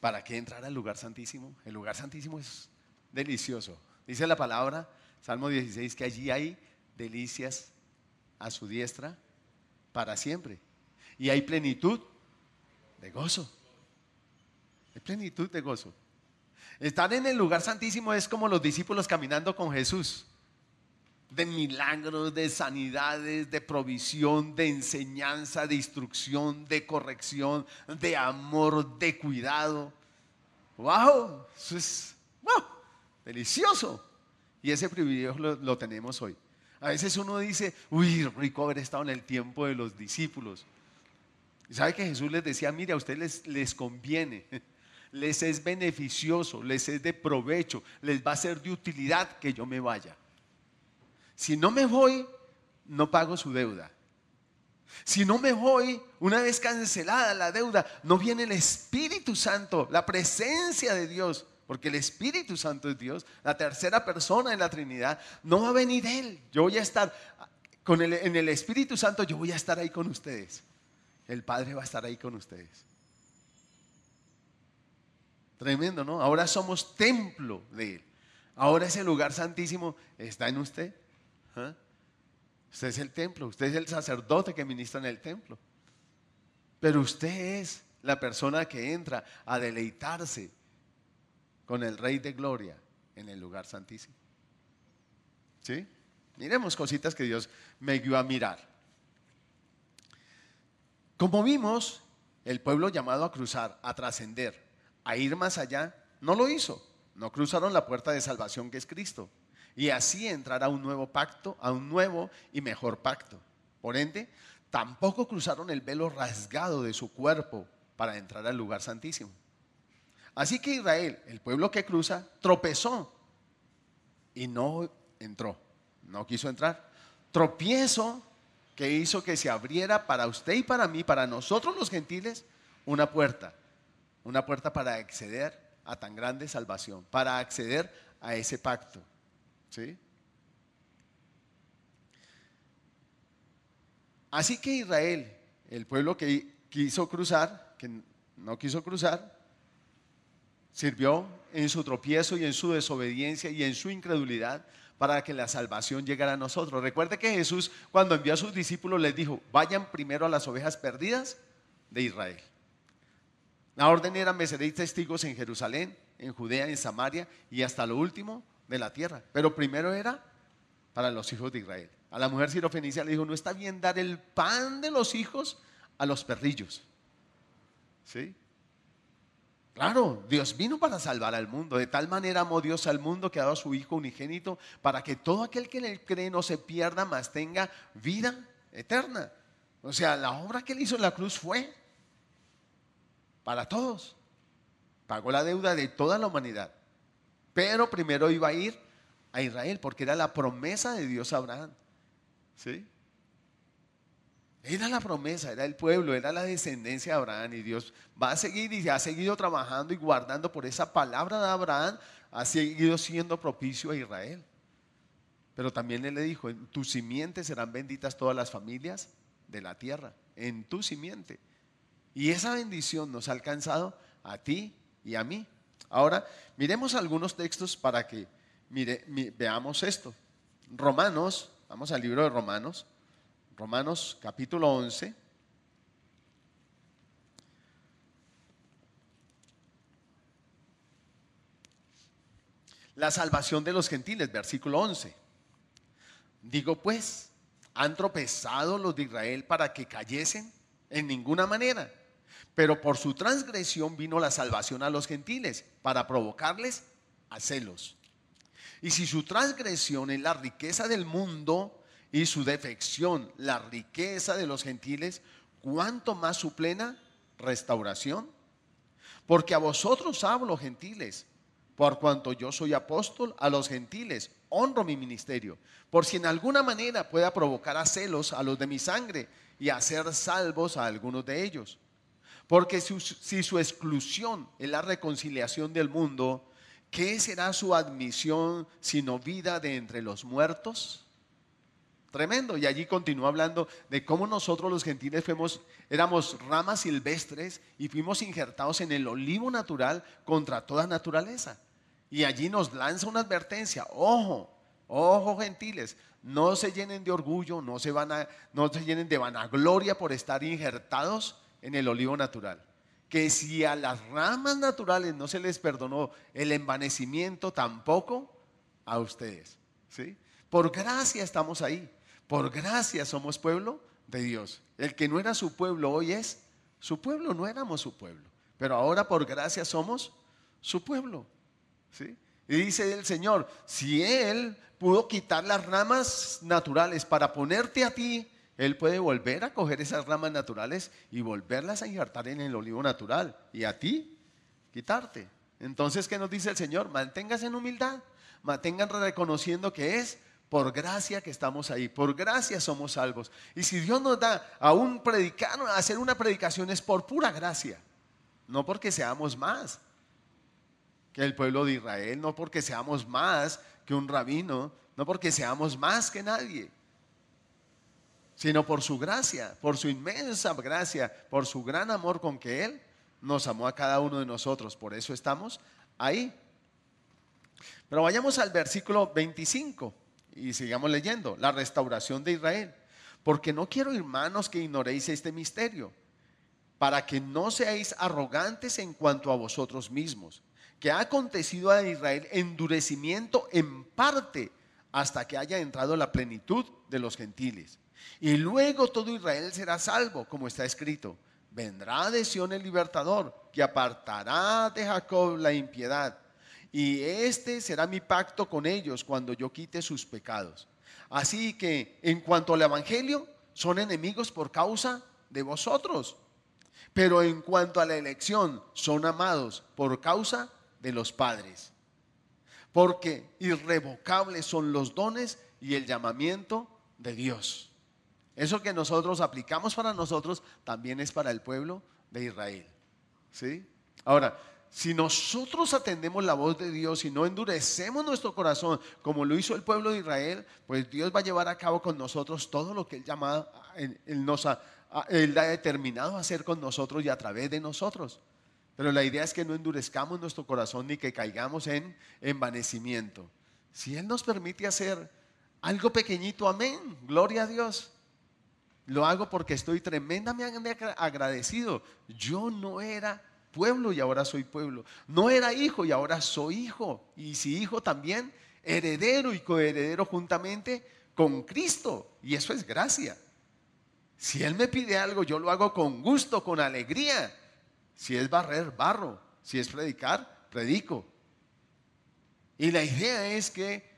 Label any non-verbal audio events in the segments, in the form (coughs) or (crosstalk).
¿Para qué entrar al lugar santísimo? El lugar santísimo es delicioso. Dice la palabra, Salmo 16, que allí hay delicias a su diestra para siempre. Y hay plenitud de gozo. Hay plenitud de gozo. Estar en el lugar santísimo es como los discípulos caminando con Jesús. De milagros, de sanidades, de provisión, de enseñanza, de instrucción, de corrección, de amor, de cuidado. ¡Wow! Eso es wow, delicioso. Y ese privilegio lo, lo tenemos hoy. A veces uno dice, uy, rico haber estado en el tiempo de los discípulos. Y sabe que Jesús les decía, mire, a ustedes les, les conviene, (laughs) les es beneficioso, les es de provecho, les va a ser de utilidad que yo me vaya. Si no me voy, no pago su deuda. Si no me voy, una vez cancelada la deuda, no viene el Espíritu Santo, la presencia de Dios porque el Espíritu Santo es Dios, la tercera persona en la Trinidad, no va a venir Él. Yo voy a estar con en el Espíritu Santo, yo voy a estar ahí con ustedes. El Padre va a estar ahí con ustedes. Tremendo, ¿no? Ahora somos templo de Él. Ahora ese lugar santísimo está en usted. ¿Ah? Usted es el templo, usted es el sacerdote que ministra en el templo. Pero usted es la persona que entra a deleitarse con el Rey de Gloria en el lugar santísimo. ¿Sí? Miremos cositas que Dios me dio a mirar. Como vimos, el pueblo llamado a cruzar, a trascender, a ir más allá, no lo hizo. No cruzaron la puerta de salvación que es Cristo. Y así entrar a un nuevo pacto, a un nuevo y mejor pacto. Por ende, tampoco cruzaron el velo rasgado de su cuerpo para entrar al lugar santísimo. Así que Israel, el pueblo que cruza, tropezó y no entró, no quiso entrar. Tropiezo que hizo que se abriera para usted y para mí, para nosotros los gentiles, una puerta, una puerta para acceder a tan grande salvación, para acceder a ese pacto. ¿Sí? Así que Israel, el pueblo que quiso cruzar, que no quiso cruzar, Sirvió en su tropiezo y en su desobediencia y en su incredulidad para que la salvación llegara a nosotros. Recuerde que Jesús cuando envió a sus discípulos les dijo, vayan primero a las ovejas perdidas de Israel. La orden era, me seréis testigos en Jerusalén, en Judea, en Samaria y hasta lo último de la tierra. Pero primero era para los hijos de Israel. A la mujer sirofenicia le dijo, no está bien dar el pan de los hijos a los perrillos. ¿Sí? Claro, Dios vino para salvar al mundo. De tal manera amó Dios al mundo que ha dado a su Hijo unigénito para que todo aquel que él cree no se pierda, mas tenga vida eterna. O sea, la obra que él hizo en la cruz fue para todos. Pagó la deuda de toda la humanidad. Pero primero iba a ir a Israel porque era la promesa de Dios a Abraham. ¿Sí? Era la promesa, era el pueblo, era la descendencia de Abraham y Dios va a seguir y ha seguido trabajando y guardando por esa palabra de Abraham, ha seguido siendo propicio a Israel. Pero también él le dijo, en tu simiente serán benditas todas las familias de la tierra, en tu simiente. Y esa bendición nos ha alcanzado a ti y a mí. Ahora, miremos algunos textos para que mire, veamos esto. Romanos, vamos al libro de Romanos. Romanos capítulo 11. La salvación de los gentiles, versículo 11. Digo pues, ¿han tropezado los de Israel para que cayesen? En ninguna manera. Pero por su transgresión vino la salvación a los gentiles, para provocarles a celos. Y si su transgresión es la riqueza del mundo, y su defección, la riqueza de los gentiles, ¿cuánto más su plena restauración? Porque a vosotros hablo, gentiles, por cuanto yo soy apóstol a los gentiles, honro mi ministerio, por si en alguna manera pueda provocar a celos a los de mi sangre y hacer salvos a algunos de ellos. Porque si, su exclusión es la reconciliación del mundo, ¿qué será su admisión sino vida de entre los muertos? Tremendo. Y allí continúa hablando de cómo nosotros los gentiles fuimos, éramos ramas silvestres y fuimos injertados en el olivo natural contra toda naturaleza. Y allí nos lanza una advertencia. Ojo, ojo gentiles, no se llenen de orgullo, no se, van a, no se llenen de vanagloria por estar injertados en el olivo natural. Que si a las ramas naturales no se les perdonó el envanecimiento, tampoco a ustedes. ¿sí? Por gracia estamos ahí. Por gracia somos pueblo de Dios. El que no era su pueblo hoy es su pueblo, no éramos su pueblo. Pero ahora por gracia somos su pueblo. ¿sí? Y dice el Señor, si Él pudo quitar las ramas naturales para ponerte a ti, Él puede volver a coger esas ramas naturales y volverlas a injertar en el olivo natural. Y a ti, quitarte. Entonces, ¿qué nos dice el Señor? Manténgase en humildad, mantengan reconociendo que es por gracia que estamos ahí, por gracia somos salvos. Y si Dios nos da a un predicano a hacer una predicación es por pura gracia, no porque seamos más que el pueblo de Israel, no porque seamos más que un rabino, no porque seamos más que nadie, sino por su gracia, por su inmensa gracia, por su gran amor con que Él nos amó a cada uno de nosotros. Por eso estamos ahí. Pero vayamos al versículo 25. Y sigamos leyendo, la restauración de Israel. Porque no quiero, hermanos, que ignoréis este misterio, para que no seáis arrogantes en cuanto a vosotros mismos, que ha acontecido a Israel endurecimiento en parte hasta que haya entrado la plenitud de los gentiles. Y luego todo Israel será salvo, como está escrito. Vendrá de Sion el libertador, que apartará de Jacob la impiedad y este será mi pacto con ellos cuando yo quite sus pecados. Así que en cuanto al Evangelio, son enemigos por causa de vosotros. Pero en cuanto a la elección, son amados por causa de los padres. Porque irrevocables son los dones y el llamamiento de Dios. Eso que nosotros aplicamos para nosotros también es para el pueblo de Israel. ¿Sí? Ahora, si nosotros atendemos la voz de Dios y no endurecemos nuestro corazón como lo hizo el pueblo de Israel, pues Dios va a llevar a cabo con nosotros todo lo que Él, él, nos ha, él ha determinado hacer con nosotros y a través de nosotros. Pero la idea es que no endurezcamos nuestro corazón ni que caigamos en envanecimiento. Si Él nos permite hacer algo pequeñito, amén, gloria a Dios. Lo hago porque estoy tremendamente agradecido. Yo no era pueblo y ahora soy pueblo. No era hijo y ahora soy hijo. Y si hijo también, heredero y coheredero juntamente con Cristo. Y eso es gracia. Si Él me pide algo, yo lo hago con gusto, con alegría. Si es barrer, barro. Si es predicar, predico. Y la idea es que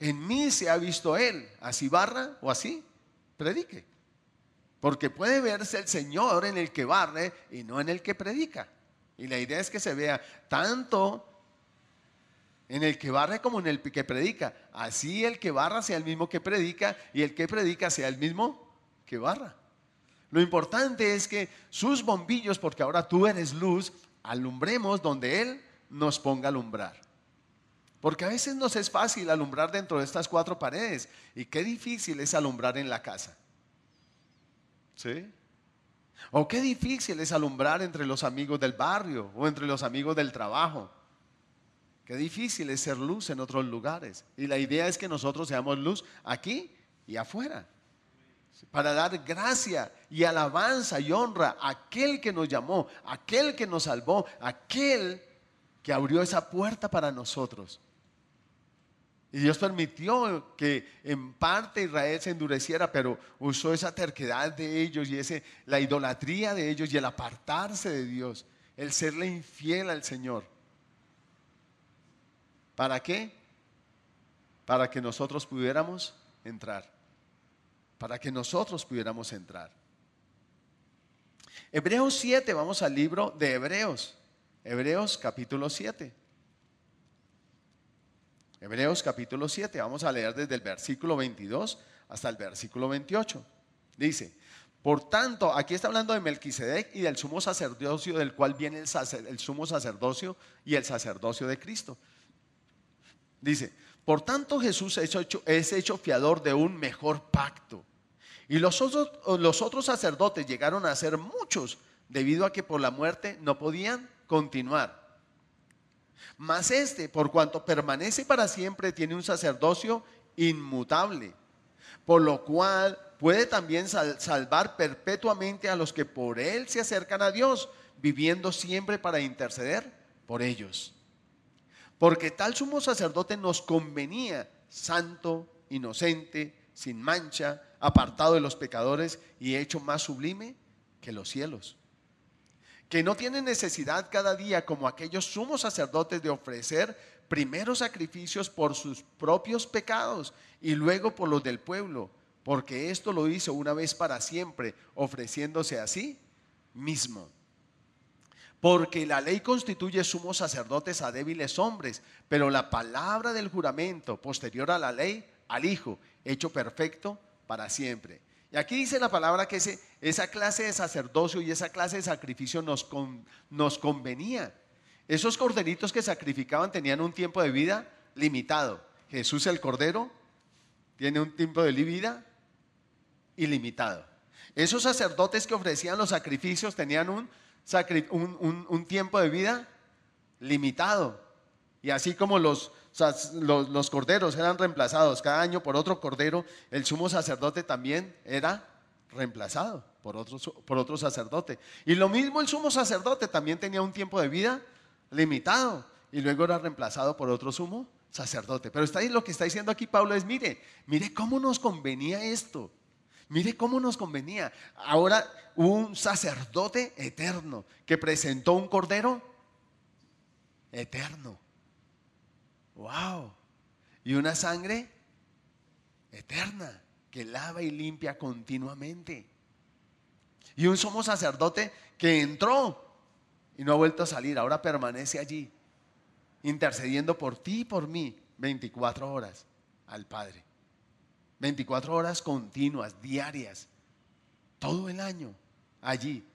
en mí se ha visto Él, así barra o así, predique. Porque puede verse el Señor en el que barre y no en el que predica. Y la idea es que se vea tanto en el que barre como en el que predica. Así el que barra sea el mismo que predica y el que predica sea el mismo que barra. Lo importante es que sus bombillos, porque ahora tú eres luz, alumbremos donde Él nos ponga a alumbrar. Porque a veces nos es fácil alumbrar dentro de estas cuatro paredes y qué difícil es alumbrar en la casa. ¿Sí? O qué difícil es alumbrar entre los amigos del barrio o entre los amigos del trabajo. Qué difícil es ser luz en otros lugares. Y la idea es que nosotros seamos luz aquí y afuera. Para dar gracia y alabanza y honra a aquel que nos llamó, aquel que nos salvó, aquel que abrió esa puerta para nosotros. Y Dios permitió que en parte Israel se endureciera, pero usó esa terquedad de ellos y ese, la idolatría de ellos y el apartarse de Dios, el serle infiel al Señor. ¿Para qué? Para que nosotros pudiéramos entrar. Para que nosotros pudiéramos entrar. Hebreos 7, vamos al libro de Hebreos. Hebreos capítulo 7. Hebreos capítulo 7, vamos a leer desde el versículo 22 hasta el versículo 28. Dice, por tanto, aquí está hablando de Melquisedec y del sumo sacerdocio del cual viene el, sumo sacerdocio y el sacerdocio de Cristo. Dice, Por tanto, Jesús es hecho, fiador de un mejor pacto. Y los otros sacerdotes llegaron a ser muchos, debido a que por la muerte no podían continuar. Mas este, por cuanto permanece para siempre, tiene un sacerdocio inmutable, por lo cual puede también salvar perpetuamente a los que por él se acercan a Dios, viviendo siempre para interceder por ellos. Porque tal sumo sacerdote nos convenía, santo, inocente, sin mancha, apartado de los pecadores y hecho más sublime que los cielos. Que no tiene necesidad cada día como aquellos sumos sacerdotes de ofrecer primero sacrificios por sus propios pecados y luego por los del pueblo, porque esto lo hizo una vez para siempre, ofreciéndose así mismo. Porque la ley constituye sumos sacerdotes a débiles hombres, pero la palabra del juramento posterior a la ley, al Hijo, hecho perfecto para siempre. Y aquí dice la palabra que esa clase de sacerdocio y esa clase de sacrificio nos, nos convenía. Esos corderitos que sacrificaban tenían un tiempo de vida limitado. Jesús el Cordero tiene un tiempo de vida ilimitado. Esos sacerdotes que ofrecían los sacrificios tenían un, tiempo de vida limitado. Y así como los, los, corderos eran reemplazados cada año por otro cordero, el sumo sacerdote también era reemplazado por otro, por otro sacerdote. Y lo mismo el sumo sacerdote también tenía un tiempo de vida limitado y luego era reemplazado por otro sumo sacerdote. Pero está lo que está diciendo aquí Pablo es, mire, mire cómo nos convenía esto. Mire cómo nos convenía. Ahora un sacerdote eterno que presentó un cordero eterno. Wow. Y una sangre eterna que lava y limpia continuamente. Y un somos sacerdote que entró y no ha vuelto a salir, ahora permanece allí, intercediendo por ti y por mí 24 horas al Padre. 24 horas continuas, diarias, todo el año allí.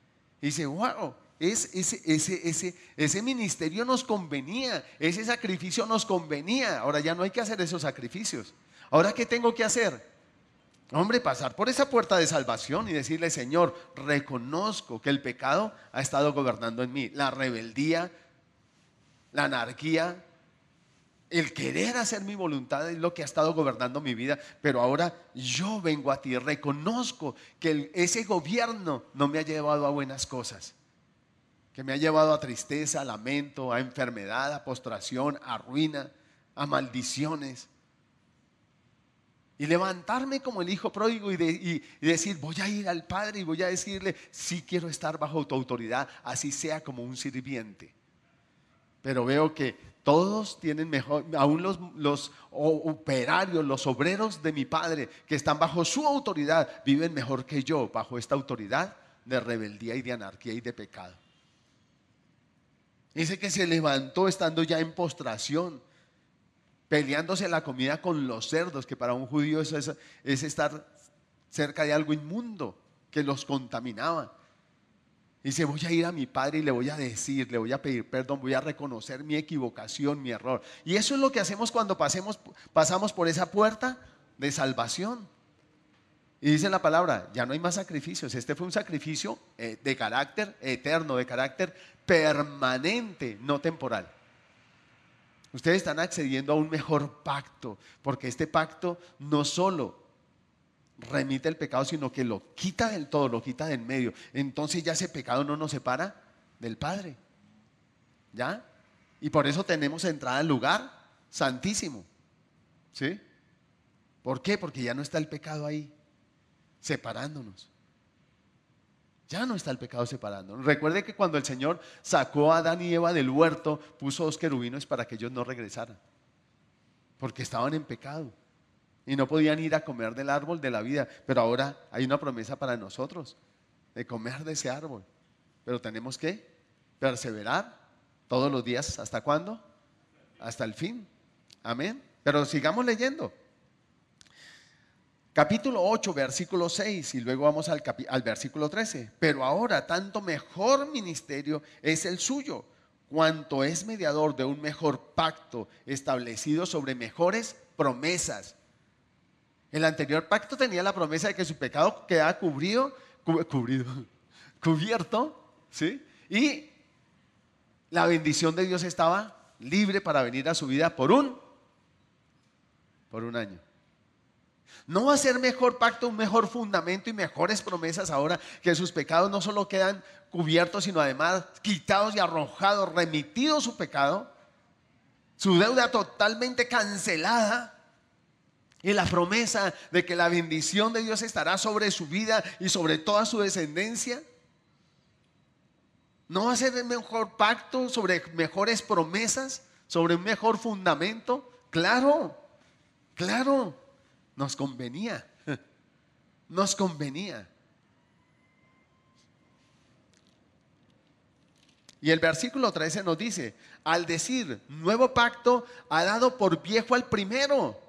Y dice, wow, es, ese, ese, ministerio nos convenía, ese sacrificio nos convenía. Ahora ya no hay que hacer esos sacrificios. Ahora, ¿qué tengo que hacer? Hombre, pasar por esa puerta de salvación y decirle, Señor, reconozco que el pecado ha estado gobernando en mí, la rebeldía, la anarquía, el querer hacer mi voluntad es lo que ha estado gobernando mi vida, pero ahora yo vengo a ti, reconozco que ese gobierno no me ha llevado a buenas cosas, que me ha llevado a tristeza, a lamento, a enfermedad, a postración, a ruina, a maldiciones. Y levantarme como el hijo pródigo y, decir, voy a ir al Padre y voy a decirle, sí quiero estar bajo tu autoridad, así sea como un sirviente. Pero veo que todos tienen mejor, aún los, operarios, los obreros de mi padre que están bajo su autoridad, viven mejor que yo bajo esta autoridad de rebeldía y de anarquía y de pecado. Dice que se levantó estando ya en postración, peleándose la comida con los cerdos, que para un judío eso es, es estar cerca de algo inmundo que los contaminaba. Dice, voy a ir a mi padre y le voy a decir, le voy a pedir perdón, voy a reconocer mi equivocación, mi error. Y eso es lo que hacemos cuando pasamos por esa puerta de salvación. Y dice la palabra, ya no hay más sacrificios. Este fue un sacrificio eh, de carácter eterno, de carácter permanente, no temporal. Ustedes están accediendo a un mejor pacto, porque este pacto no solo remite el pecado, sino que lo quita del todo, lo quita del medio. Entonces ya ese pecado no nos separa del Padre. ¿Ya? Y por eso tenemos entrada al lugar santísimo. ¿Sí? ¿Por qué? Porque ya no está el pecado ahí, separándonos. Ya no está el pecado separándonos. Recuerde que cuando el Señor sacó a Adán y Eva del huerto, puso dos querubines para que ellos no regresaran. Porque estaban en pecado y no podían ir a comer del árbol de la vida. Pero ahora hay una promesa para nosotros de comer de ese árbol. Pero tenemos que perseverar todos los días. ¿Hasta cuándo? Hasta el fin. Amén. Pero sigamos leyendo. Capítulo 8, versículo 6 y luego vamos al, versículo 13. Pero ahora tanto mejor ministerio es el suyo, cuanto es mediador de un mejor pacto establecido sobre mejores promesas. El anterior pacto tenía la promesa de que su pecado quedaba cubrido, cubrido, (laughs) cubierto, ¿sí? Y la bendición de Dios estaba libre para venir a su vida por un, por un año. ¿No va a ser mejor pacto, un mejor fundamento y mejores promesas ahora que sus pecados no solo quedan cubiertos, sino además quitados y arrojados, remitidos su pecado? Su deuda totalmente cancelada. Y la promesa de que la bendición de Dios estará sobre su vida y sobre toda su descendencia. ¿No va a ser el mejor pacto sobre mejores promesas, sobre un mejor fundamento? Claro, claro nos convenía. Nos convenía. Y el versículo 13 nos dice, al decir nuevo pacto, ha dado por viejo al primero.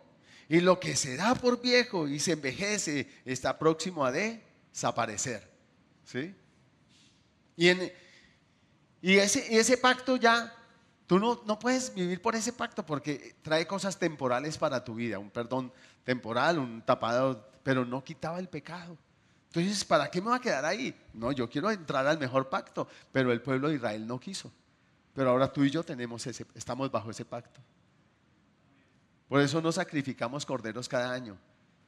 Y lo que se da por viejo y se envejece está próximo a desaparecer. ¿Sí? Y, en, y ese, ese pacto ya Tú no, no, puedes vivir por ese pacto porque trae cosas temporales para tu vida, un perdón temporal, un tapado, pero no quitaba el pecado. Entonces, ¿para qué me va a quedar ahí? No, yo quiero entrar al mejor pacto, pero el pueblo de Israel no quiso. Pero ahora tú y yo tenemos ese, estamos bajo ese pacto. Por eso no sacrificamos corderos cada año.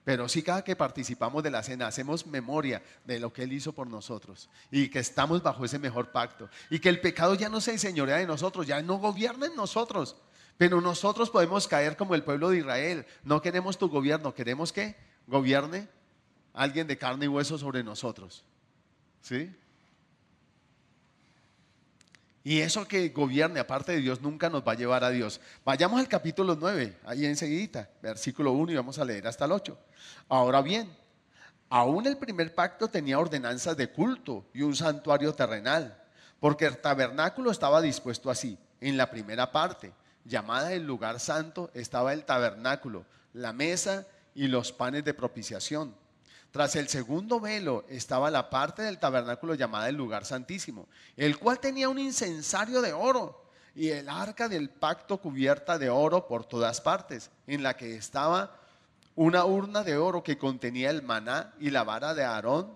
Pero sí cada que participamos de la cena hacemos memoria de lo que Él hizo por nosotros y que estamos bajo ese mejor pacto y que el pecado ya no se enseñorea de nosotros, ya no gobierna en nosotros. Pero nosotros podemos caer como el pueblo de Israel. No queremos tu gobierno, queremos que gobierne alguien de carne y hueso sobre nosotros. ¿Sí? Y eso que gobierne aparte de Dios nunca nos va a llevar a Dios. Vayamos al capítulo 9, ahí enseguida, versículo 1 y vamos a leer hasta el 8. Ahora bien, aún el primer pacto tenía ordenanzas de culto y un santuario terrenal, porque el tabernáculo estaba dispuesto así. En la primera parte, llamada el lugar santo, estaba el tabernáculo, la mesa y los panes de propiciación tras el segundo velo estaba la parte del tabernáculo llamada el lugar santísimo, el cual tenía un incensario de oro y el arca del pacto cubierta de oro por todas partes, en la que estaba una urna de oro que contenía el maná y la vara de Aarón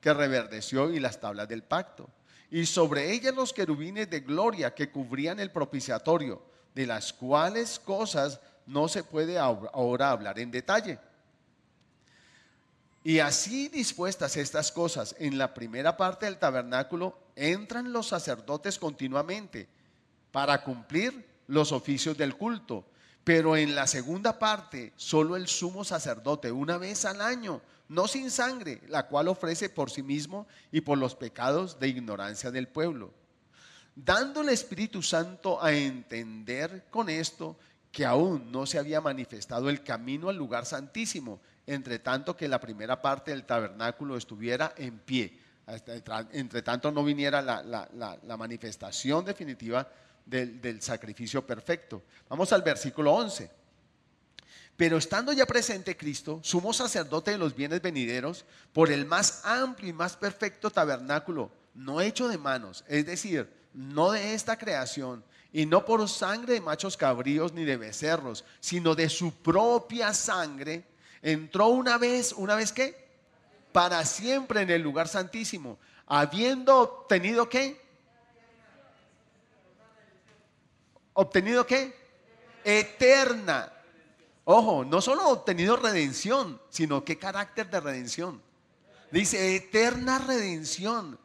que reverdeció y las tablas del pacto. Y sobre ella los querubines de gloria que cubrían el propiciatorio, de las cuales cosas no se puede ahora hablar en detalle y así dispuestas estas cosas en la primera parte del tabernáculo, entran los sacerdotes continuamente para cumplir los oficios del culto. Pero en la segunda parte, solo el sumo sacerdote, una vez al año, no sin sangre, la cual ofrece por sí mismo y por los pecados de ignorancia del pueblo. Dando el Espíritu Santo a entender con esto que aún no se había manifestado el camino al lugar santísimo, entre tanto que la primera parte del tabernáculo estuviera en pie, entre tanto no viniera la, manifestación definitiva del, del, sacrificio perfecto. Vamos al versículo 11. Pero estando ya presente Cristo, sumo sacerdote de los bienes venideros, por el más amplio y más perfecto tabernáculo, no hecho de manos, es decir, no de esta creación, y no por sangre de machos cabríos ni de becerros, sino de su propia sangre, entró una vez, ¿una vez qué? Para siempre en el lugar santísimo, habiendo obtenido qué? ¿Obtenido qué? Eterna. Ojo, no solo obtenido redención, sino qué carácter de redención. Dice eterna redención.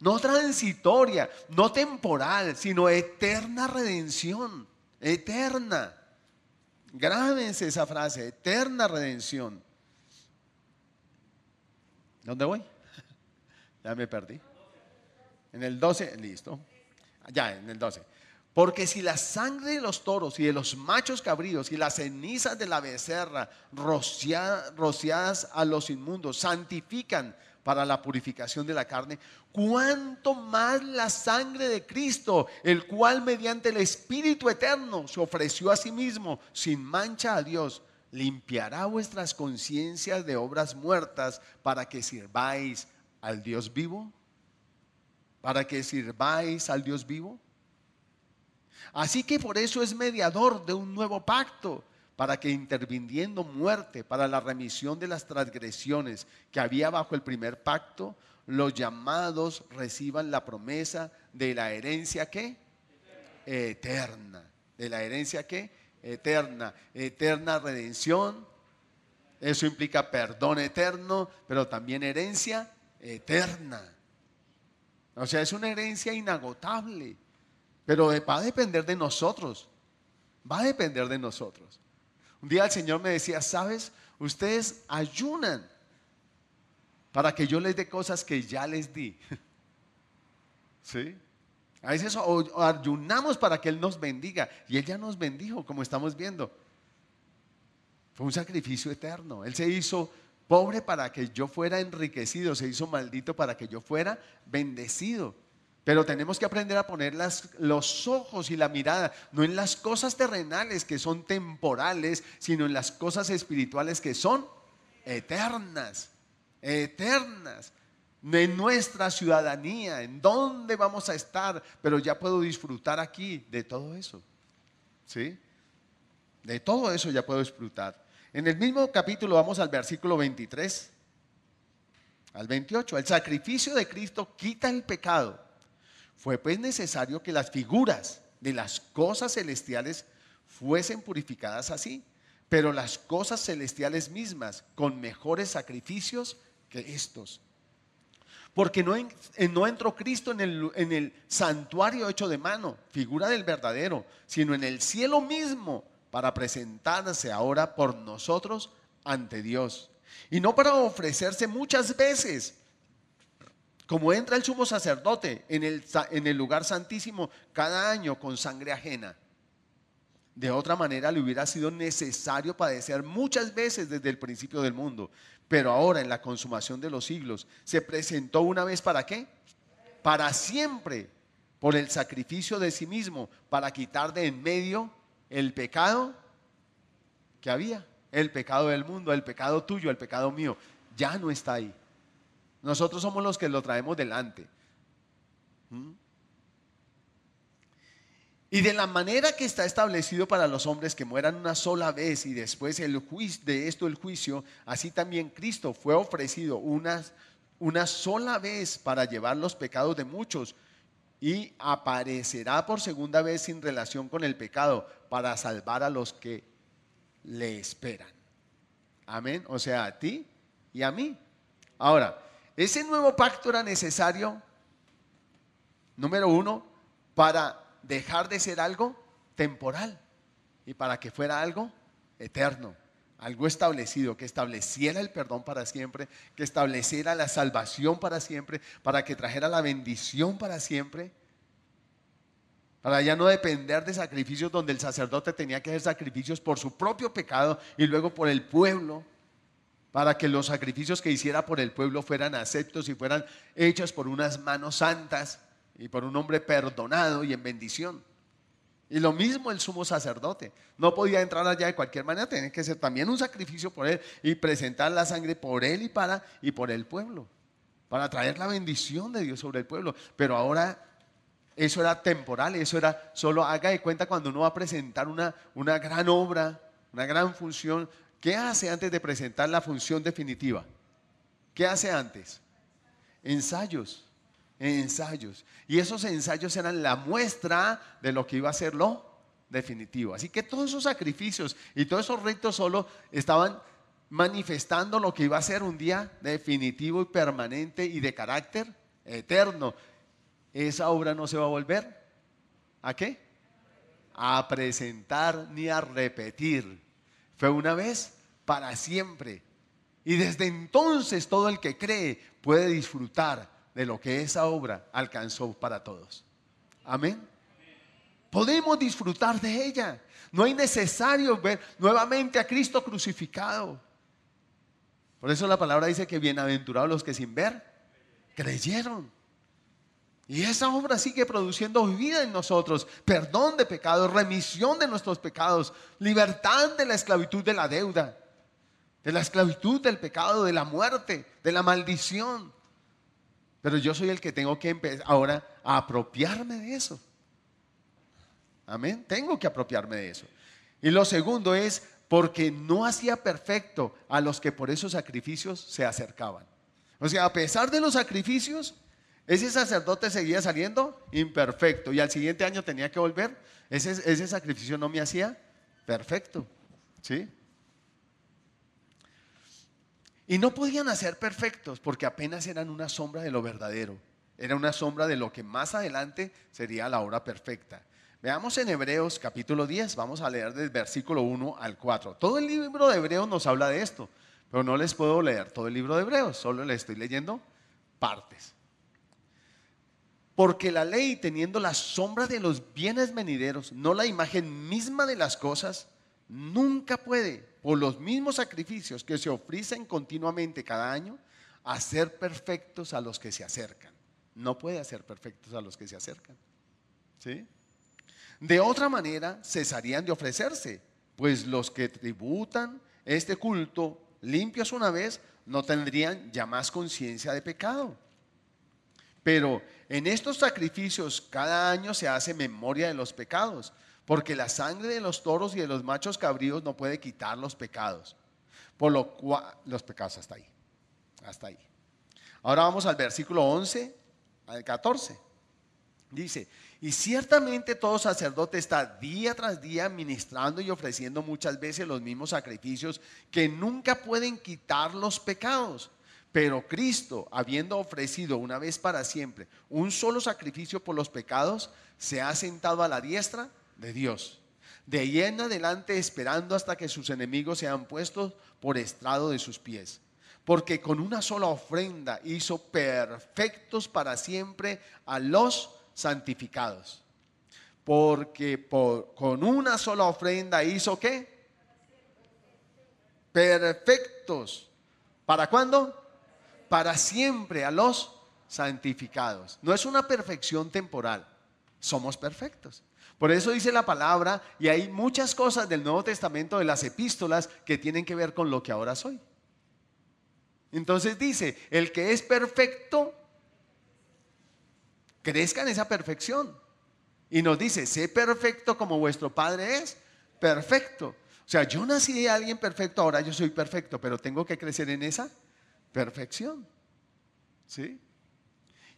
No transitoria, no temporal, sino eterna redención. Eterna. Grábense esa frase, eterna redención. ¿Dónde voy? (laughs) ya me perdí. En el 12, listo. Ya, en el 12. Porque si la sangre de los toros y de los machos cabríos y las cenizas de la becerra rociadas a los inmundos santifican para la purificación de la carne, cuánto más la sangre de Cristo, el cual mediante el Espíritu Eterno se ofreció a sí mismo sin mancha a Dios, limpiará vuestras conciencias de obras muertas para que sirváis al Dios vivo. Para que sirváis al Dios vivo. Así que por eso es mediador de un nuevo pacto para que interviniendo muerte para la remisión de las transgresiones que había bajo el primer pacto, los llamados reciban la promesa de la herencia que eterna. ¿De la herencia que Eterna. Eterna redención. Eso implica perdón eterno, pero también herencia eterna. O sea, es una herencia inagotable. Pero va a depender de nosotros. Va a depender de nosotros. Un día el Señor me decía, ¿sabes? Ustedes ayunan para que yo les dé cosas que ya les di. (laughs) ¿Sí? A veces ayunamos para que Él nos bendiga. Y Él ya nos bendijo, como estamos viendo. Fue un sacrificio eterno. Él se hizo pobre para que yo fuera enriquecido. Se hizo maldito para que yo fuera bendecido. Pero tenemos que aprender a poner los ojos y la mirada, no en las cosas terrenales que son temporales, sino en las cosas espirituales que son eternas, eternas. En nuestra ciudadanía, en dónde vamos a estar, pero ya puedo disfrutar aquí de todo eso. ¿Sí? De todo eso ya puedo disfrutar. En el mismo capítulo vamos al versículo 23 al 28. El sacrificio de Cristo quita el pecado fue pues necesario que las figuras de las cosas celestiales fuesen purificadas así, pero las cosas celestiales mismas con mejores sacrificios que estos. Porque no, entró Cristo en el santuario hecho de mano, figura del verdadero, sino en el cielo mismo para presentarse ahora por nosotros ante Dios. Y no para ofrecerse muchas veces, como entra el sumo sacerdote en el, en el lugar santísimo cada año con sangre ajena. De otra manera le hubiera sido necesario padecer muchas veces desde el principio del mundo. Pero ahora en la consumación de los siglos se presentó una vez para qué? Para siempre, por el sacrificio de sí mismo, para quitar de en medio el pecado que había, el pecado del mundo, el pecado tuyo, el pecado mío. Ya no está ahí. Nosotros somos los que lo traemos delante. ¿Mm? Y de la manera que está establecido para los hombres que mueran una sola vez y después el de esto el juicio, así también Cristo fue ofrecido una, una sola vez para llevar los pecados de muchos y aparecerá por segunda vez sin relación con el pecado para salvar a los que le esperan. Amén. O sea, a ti y a mí. Ahora, ese nuevo pacto era necesario, número uno, para dejar de ser algo temporal y para que fuera algo eterno, algo establecido, que estableciera el perdón para siempre, que estableciera la salvación para siempre, para que trajera la bendición para siempre, para ya no depender de sacrificios donde el sacerdote tenía que hacer sacrificios por su propio pecado y luego por el pueblo para que los sacrificios que hiciera por el pueblo fueran aceptos y fueran hechos por unas manos santas y por un hombre perdonado y en bendición. Y lo mismo el sumo sacerdote. No podía entrar allá de cualquier manera, tenía que ser también un sacrificio por él y presentar la sangre por él y para y por el pueblo, para traer la bendición de Dios sobre el pueblo. Pero ahora eso era temporal, eso era solo haga de cuenta cuando uno va a presentar una, una gran obra, una gran función, ¿Qué hace antes de presentar la función definitiva? ¿Qué hace antes? Ensayos, ensayos. Y esos ensayos eran la muestra de lo que iba a ser lo definitivo. Así que todos esos sacrificios y todos esos ritos solo estaban manifestando lo que iba a ser un día definitivo y permanente y de carácter eterno. Esa obra no se va a volver. ¿A qué? A presentar ni a repetir. Fue una vez para siempre. Y desde entonces todo el que cree puede disfrutar de lo que esa obra alcanzó para todos. Amén. Podemos disfrutar de ella. No hay necesario ver nuevamente a Cristo crucificado. Por eso la palabra dice que bienaventurados los que sin ver creyeron. Y esa obra sigue produciendo vida en nosotros, perdón de pecados, remisión de nuestros pecados, libertad de la esclavitud de la deuda, de la esclavitud del pecado, de la muerte, de la maldición. Pero yo soy el que tengo que empezar ahora a apropiarme de eso. Amén. Tengo que apropiarme de eso. Y lo segundo es porque no hacía perfecto a los que por esos sacrificios se acercaban. O sea, a pesar de los sacrificios, ese sacerdote seguía saliendo imperfecto y al siguiente año tenía que volver. Ese, sacrificio no me hacía perfecto. ¿Sí? Y no podían hacer perfectos porque apenas eran una sombra de lo verdadero. Era una sombra de lo que más adelante sería la obra perfecta. Veamos en Hebreos capítulo 10, vamos a leer del versículo 1 al 4. Todo el libro de Hebreos nos habla de esto, pero no les puedo leer todo el libro de Hebreos, solo les estoy leyendo partes. Porque la ley, teniendo la sombra de los bienes venideros, no la imagen misma de las cosas, nunca puede, por los mismos sacrificios que se ofrecen continuamente cada año, hacer perfectos a los que se acercan. No puede hacer perfectos a los que se acercan. ¿Sí? De otra manera, cesarían de ofrecerse, pues los que tributan este culto limpios una vez no tendrían ya más conciencia de pecado. Pero en estos sacrificios cada año se hace memoria de los pecados, porque la sangre de los toros y de los machos cabríos no puede quitar los pecados. Por lo cual, los pecados hasta ahí, hasta ahí. Ahora vamos al versículo 11 al 14. Dice, y ciertamente todo sacerdote está día tras día ministrando y ofreciendo muchas veces los mismos sacrificios que nunca pueden quitar los pecados. Pero Cristo, habiendo ofrecido una vez para siempre un solo sacrificio por los pecados, se ha sentado a la diestra de Dios. De ahí en adelante esperando hasta que sus enemigos sean puestos por estrado de sus pies. Porque con una sola ofrenda hizo perfectos para siempre a los santificados. Porque con una sola ofrenda hizo qué? Perfectos. ¿Para cuándo? Para siempre a los santificados. No es una perfección temporal. Somos perfectos. Por eso dice la palabra, y hay muchas cosas del Nuevo Testamento, de las epístolas, que tienen que ver con lo que ahora soy. Entonces dice, el que es perfecto crezca en esa perfección. Y nos dice, sé perfecto como vuestro Padre es perfecto. O sea, yo nací de alguien perfecto, ahora yo soy perfecto, pero tengo que crecer en esa perfección. ¿Sí?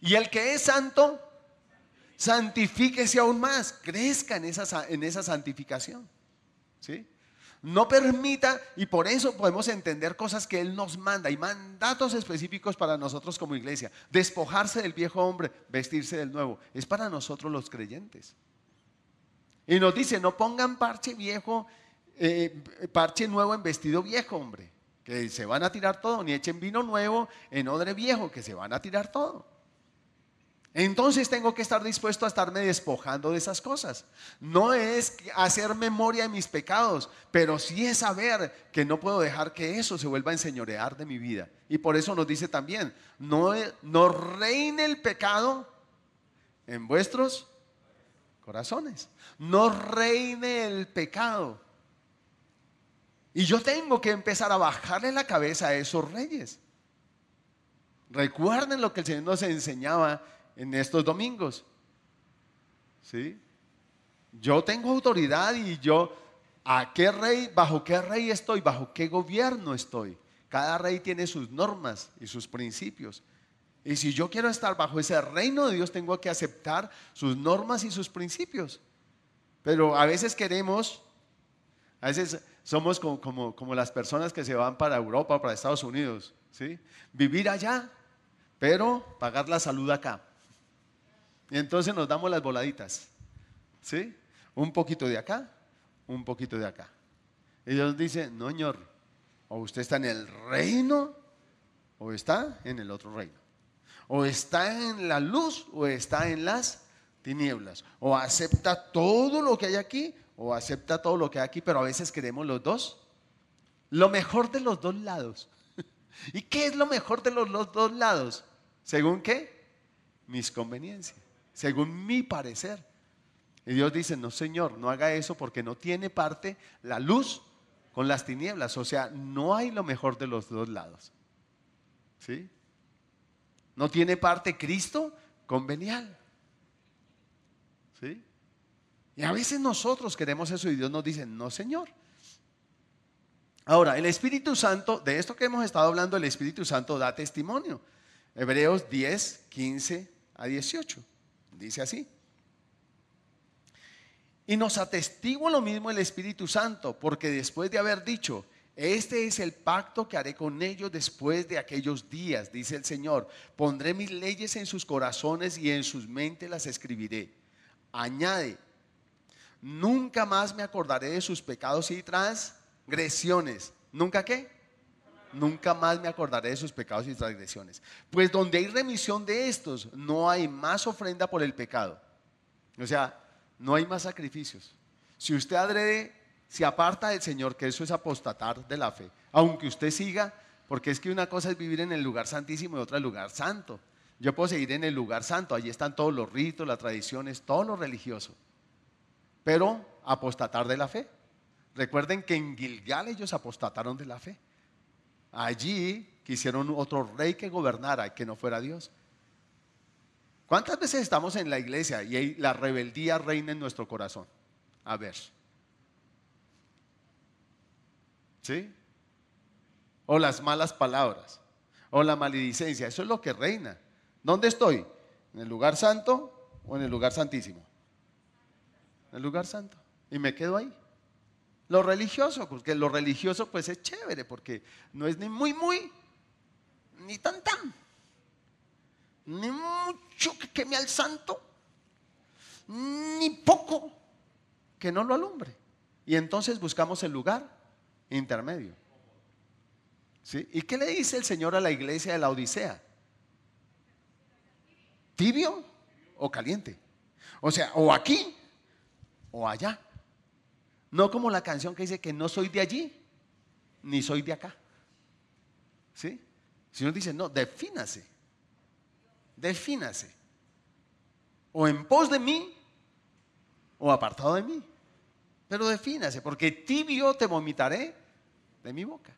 Y el que es santo, santifíquese aún más, crezca en esa, en esa santificación. ¿Sí? no permita, y por eso podemos entender cosas que Él nos manda, y mandatos específicos para nosotros como iglesia. Despojarse del viejo hombre, vestirse del nuevo, es para nosotros los creyentes. Y nos dice, no pongan parche viejo, eh, parche nuevo en vestido viejo, hombre, que se van a tirar todo, ni echen vino nuevo en odre viejo, que se van a tirar todo. Entonces tengo que estar dispuesto a estarme despojando de esas cosas. No es hacer memoria de mis pecados, pero sí es saber que no puedo dejar que eso se vuelva a enseñorear de mi vida. Y por eso nos dice también, no, no reine el pecado en vuestros corazones. No reine el pecado. Y yo tengo que empezar a bajarle la cabeza a esos reyes. Recuerden lo que el Señor nos enseñaba en estos domingos. ¿Sí? Yo tengo autoridad y yo, ¿a qué rey, bajo qué rey estoy, bajo qué gobierno estoy? Cada rey tiene sus normas y sus principios. Y si yo quiero estar bajo ese reino de Dios, tengo que aceptar sus normas y sus principios. Pero a veces queremos, a veces somos como, como, como las personas que se van para Europa, para Estados Unidos, ¿sí? Vivir allá, pero pagar la salud acá. Y entonces nos damos las voladitas. ¿Sí? Un poquito de acá, un poquito de acá. Y Dios dice, no, señor, o usted está en el reino o está en el otro reino. O está en la luz o está en las tinieblas. O acepta todo lo que hay aquí o acepta todo lo que hay aquí, pero a veces queremos los dos. Lo mejor de los dos lados. (laughs) ¿Y qué es lo mejor de los dos lados? ¿Según qué? Mis conveniencias según mi parecer. Y Dios dice, no Señor, no haga eso porque no tiene parte la luz con las tinieblas. O sea, no hay lo mejor de los dos lados. ¿Sí? No tiene parte Cristo con Benial. ¿Sí? Y a veces nosotros queremos eso y Dios nos dice, no Señor. Ahora, el Espíritu Santo, de esto que hemos estado hablando, el Espíritu Santo da testimonio. Hebreos 10, 15 a 18. Dice así. Y nos atestigua lo mismo el Espíritu Santo, porque después de haber dicho, este es el pacto que haré con ellos después de aquellos días, dice el Señor. Pondré mis leyes en sus corazones y en sus mentes las escribiré. Añade, nunca más me acordaré de sus pecados y transgresiones. ¿Nunca qué? Nunca más me acordaré de sus pecados y transgresiones. Pues donde hay remisión de estos, no hay más ofrenda por el pecado. O sea, no hay más sacrificios. Si usted adrede se aparta del Señor, que eso es apostatar de la fe. Aunque usted siga, porque es que una cosa es vivir en el lugar santísimo y otra el lugar santo. Yo puedo seguir en el lugar santo, allí están todos los ritos, las tradiciones, todo lo religioso. Pero apostatar de la fe. Recuerden que en Gilgal ellos apostataron de la fe. Allí quisieron otro rey que gobernara y que no fuera Dios. ¿Cuántas veces estamos en la iglesia y la rebeldía reina en nuestro corazón? A ver. ¿Sí? O las malas palabras, o la maledicencia, eso es lo que reina. ¿Dónde estoy? ¿En el lugar santo o en el lugar santísimo? El lugar santo. Y me quedo ahí. Lo religioso, porque lo religioso pues es chévere, porque no es ni muy, muy, ni tan, tan, ni mucho que queme al santo, ni poco que no lo alumbre. Y entonces buscamos el lugar intermedio. ¿Sí? ¿Y qué le dice el Señor a la iglesia de la Odisea? ¿Tibio o caliente? O sea, o aquí o allá. No como la canción que dice que no soy de allí, ni soy de acá. ¿Sí? Si uno dice, no, defínase. Defínase. O en pos de mí, o apartado de mí. Pero defínase, porque tibio te vomitaré de mi boca.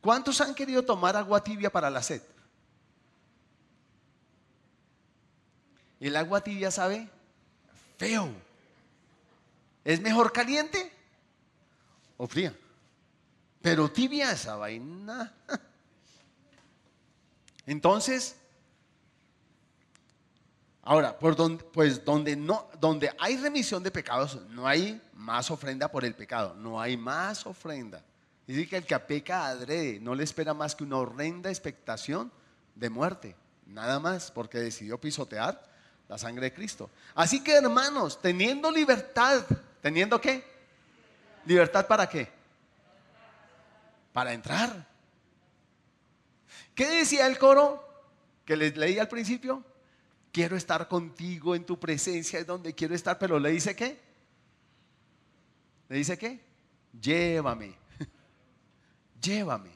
¿Cuántos han querido tomar agua tibia para la sed? El agua tibia sabe feo. ¿Es mejor caliente o fría? Pero tibia esa vaina. (laughs) Entonces, ahora, por donde, pues donde, no, donde hay remisión de pecados, no hay más ofrenda por el pecado, no hay más ofrenda. Dice que el que peca adrede no le espera más que una horrenda expectación de muerte, nada más, porque decidió pisotear la sangre de Cristo. Así que hermanos, teniendo libertad, ¿teniendo qué? ¿Libertad para qué? Para entrar. ¿Qué decía el coro que les leí al principio? Quiero estar contigo en tu presencia, es donde quiero estar, pero le dice qué? ¿Le dice qué? Llévame (laughs) llévame.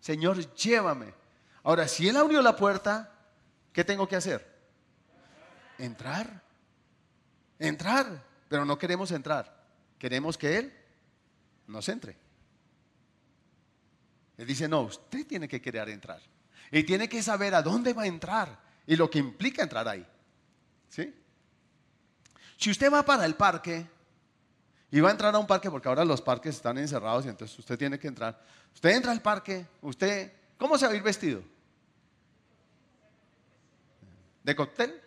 Señor, llévame. Ahora, si Él abrió la puerta, ¿qué tengo que hacer? Entrar. Entrar. Pero no queremos entrar. Queremos que Él nos entre. Él dice, no, usted tiene que querer entrar. Y tiene que saber a dónde va a entrar y lo que implica entrar ahí. ¿Sí? Si usted va para el parque y va a entrar a un parque porque ahora los parques están encerrados y entonces usted tiene que entrar. Usted entra al parque, usted, ¿cómo se va a ir vestido? ¿De cóctel?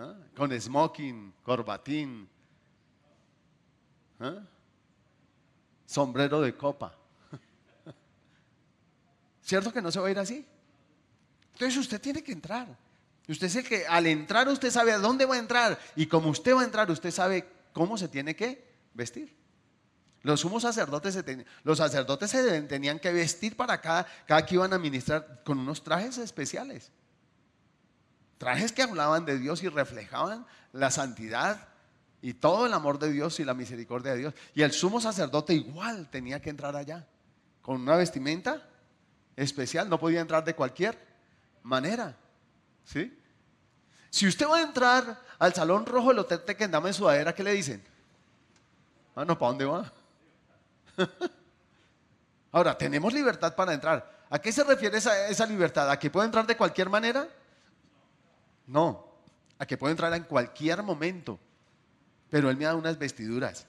¿Ah? Con smoking, corbatín, ¿Ah? sombrero de copa. (laughs) ¿Cierto que no se va a ir así? Entonces usted tiene que entrar. Usted es el que al entrar usted sabe a dónde va a entrar y como usted va a entrar usted sabe cómo se tiene que vestir. Los sumos sacerdotes, se los sacerdotes se tenían que vestir para cada, cada que iban a ministrar con unos trajes especiales. Trajes que hablaban de Dios y reflejaban la santidad y todo el amor de Dios y la misericordia de Dios. Y el sumo sacerdote igual tenía que entrar allá con una vestimenta especial, no podía entrar de cualquier manera. ¿Sí? Si usted va a entrar al salón rojo del hotel Tequendama en sudadera, ¿qué le dicen? Ah, no, ¿para dónde va? (laughs) Ahora, tenemos libertad para entrar. ¿A qué se refiere esa, esa libertad? ¿A que puede entrar de cualquier manera? No, a que puede entrar en cualquier momento. Pero Él me da unas vestiduras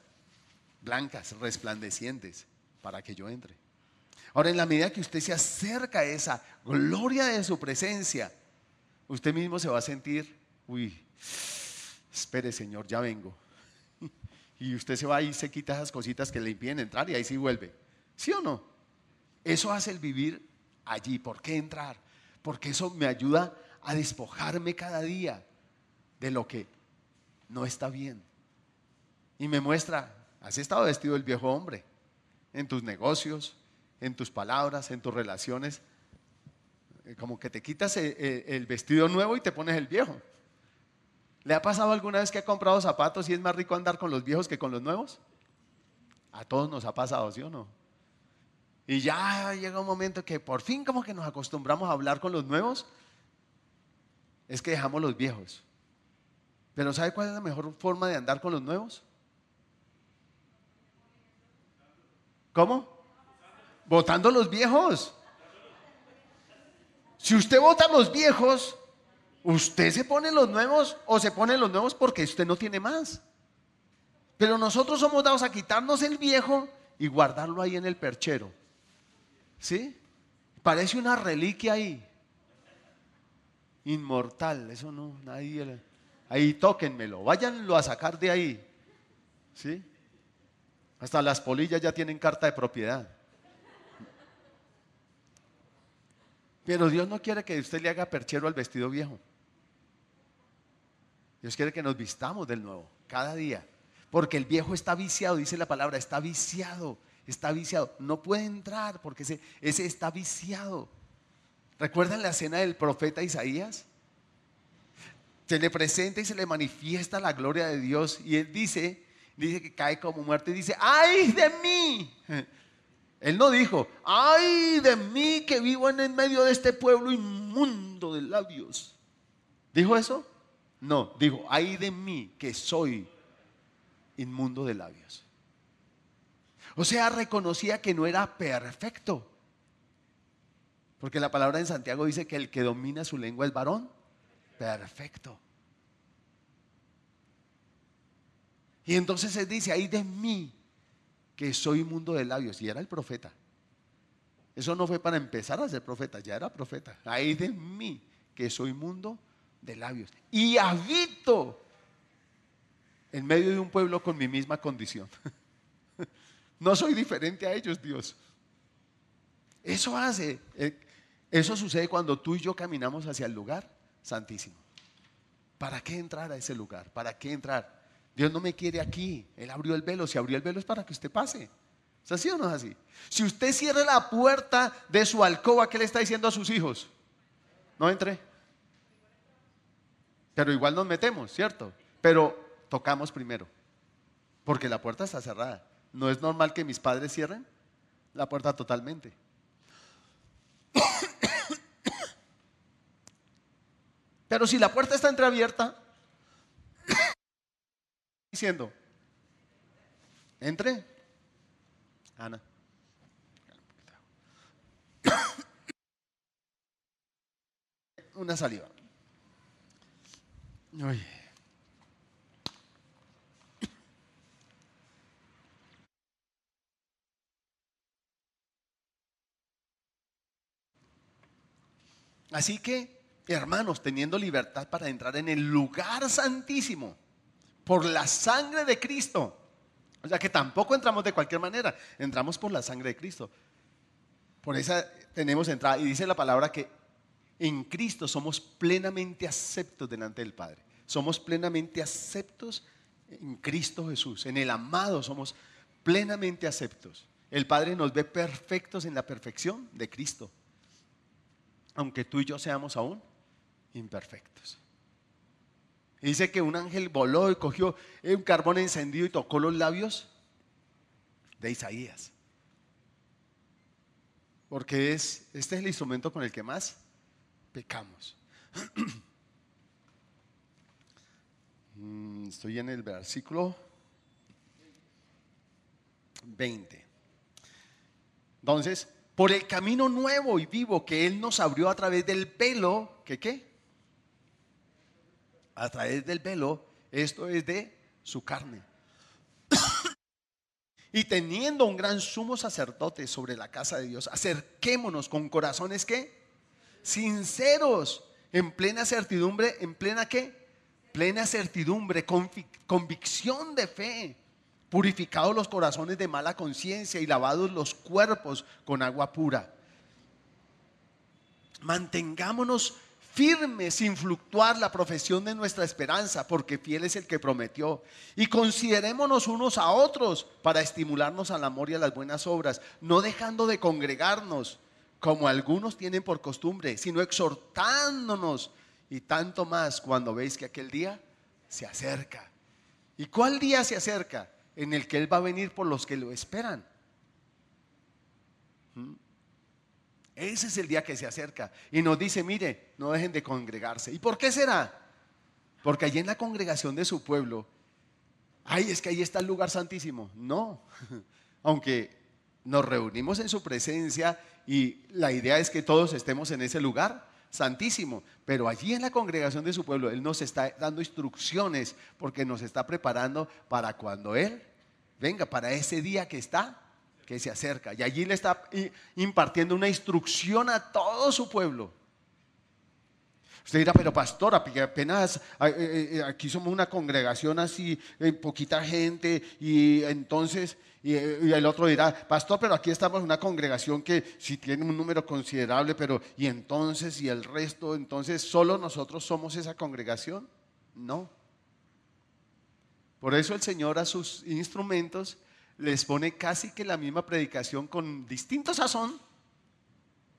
blancas, resplandecientes, para que yo entre. Ahora, en la medida que usted se acerca a esa gloria de su presencia, usted mismo se va a sentir, uy, espere Señor, ya vengo. (laughs) Y usted se va y se quita esas cositas que le impiden entrar y ahí sí vuelve. ¿Sí o no? Eso hace el vivir allí. ¿Por qué entrar? Porque eso me ayuda a despojarme cada día de lo que no está bien. Y me muestra, has estado vestido el viejo hombre en tus negocios, en tus palabras, en tus relaciones. Eh, como que te quitas el, vestido nuevo y te pones el viejo. ¿Le ha pasado alguna vez que ha comprado zapatos y es más rico andar con los viejos que con los nuevos? A todos nos ha pasado, ¿sí o no? Y ya llega un momento que por fin como que nos acostumbramos a hablar con los nuevos, es que dejamos los viejos. Pero ¿sabe cuál es la mejor forma de andar con los nuevos? ¿Cómo? Votando los viejos. Si usted vota los viejos, ¿Usted se pone los nuevos o se pone los nuevos porque usted no tiene más? Pero nosotros somos dados a quitarnos el viejo y guardarlo ahí en el perchero. ¿Sí? Parece una reliquia ahí. Inmortal, eso no, nadie. Ahí tóquenmelo, váyanlo a sacar de ahí. ¿Sí? Hasta las polillas ya tienen carta de propiedad. Pero Dios no quiere que usted le haga perchero al vestido viejo. Dios quiere que nos vistamos del nuevo, cada día. Porque el viejo está viciado, dice la palabra, está viciado, está viciado. No puede entrar porque ese, ese está viciado. ¿Recuerdan la escena del profeta Isaías? Se le presenta y se le manifiesta la gloria de Dios y él dice, dice que cae como muerto y dice, ay de mí. (laughs) Él no dijo, ay de mí que vivo en el medio de este pueblo inmundo de labios. ¿Dijo eso? No, dijo, ay de mí que soy inmundo de labios. O sea, reconocía que no era perfecto. Porque la palabra en Santiago dice que el que domina su lengua es varón perfecto. Y entonces él dice, ay de mí que soy inmundo de labios. Y era el profeta. Eso no fue para empezar a ser profeta, ya era profeta. Ay de mí que soy inmundo de labios. Y habito en medio de un pueblo con mi misma condición. (laughs) No soy diferente a ellos, Dios. Eso hace, eh, eso sucede cuando tú y yo caminamos hacia el lugar santísimo. ¿Para qué entrar a ese lugar? ¿Para qué entrar? Dios no me quiere aquí. Él abrió el velo. Si abrió el velo es para que usted pase. ¿Es así o no es así? Si usted cierra la puerta de su alcoba, ¿qué le está diciendo a sus hijos? No entre. Pero igual nos metemos, ¿cierto? Pero tocamos primero, porque la puerta está cerrada. ¿No es normal que mis padres cierren la puerta totalmente? Pero si la puerta está entreabierta, (coughs) diciendo, entre, Ana. (coughs) Una saliva. Así que, hermanos, teniendo libertad para entrar en el lugar santísimo por la sangre de Cristo. O sea que tampoco entramos de cualquier manera, entramos por la sangre de Cristo. Por esa tenemos entrada. Y dice la palabra que en Cristo somos plenamente aceptos delante del Padre. Somos plenamente aceptos en Cristo Jesús. En el amado somos plenamente aceptos. El Padre nos ve perfectos en la perfección de Cristo. Aunque tú y yo seamos aún imperfectos. dice que un ángel voló y cogió un carbón encendido y tocó los labios de Isaías. Porque es, este es el instrumento con el que más pecamos. (clears throat) Mm, estoy en el versículo 20. Entonces, por el camino nuevo y vivo que Él nos abrió a través del velo, ¿qué qué? A través del velo, esto es de su carne. (coughs) Y teniendo un gran sumo sacerdote sobre la casa de Dios, acerquémonos con corazones que sinceros, en plena certidumbre, en plena qué? Plena certidumbre, convicción de fe, purificados los corazones de mala conciencia y lavados los cuerpos con agua pura. Mantengámonos firme sin fluctuar la profesión de nuestra esperanza, porque fiel es el que prometió. Y considerémonos unos a otros para estimularnos al amor y a las buenas obras, no dejando de congregarnos como algunos tienen por costumbre, sino exhortándonos y tanto más cuando veis que aquel día se acerca. ¿Y cuál día se acerca? En el que Él va a venir por los que lo esperan. Ese es el día que se acerca. Y nos dice, mire, no dejen de congregarse. ¿Y por qué será? Porque allí en la congregación de su pueblo, ay, es que ahí está el lugar santísimo. No, (laughs) aunque nos reunimos en su presencia y la idea es que todos estemos en ese lugar santísimo, pero allí en la congregación de su pueblo, Él nos está dando instrucciones porque nos está preparando para cuando Él venga, para ese día que está que se acerca. Y allí le está impartiendo una instrucción a todo su pueblo. Usted dirá, pero pastora, apenas eh, eh, eh, aquí somos una congregación así, poquita gente, y entonces, y, el otro dirá, pastor, pero aquí estamos una congregación que sí tiene un número considerable, pero, y entonces, y el resto, entonces, ¿solo nosotros somos esa congregación? No. Por eso el Señor a sus instrumentos les pone casi que la misma predicación con distinto sazón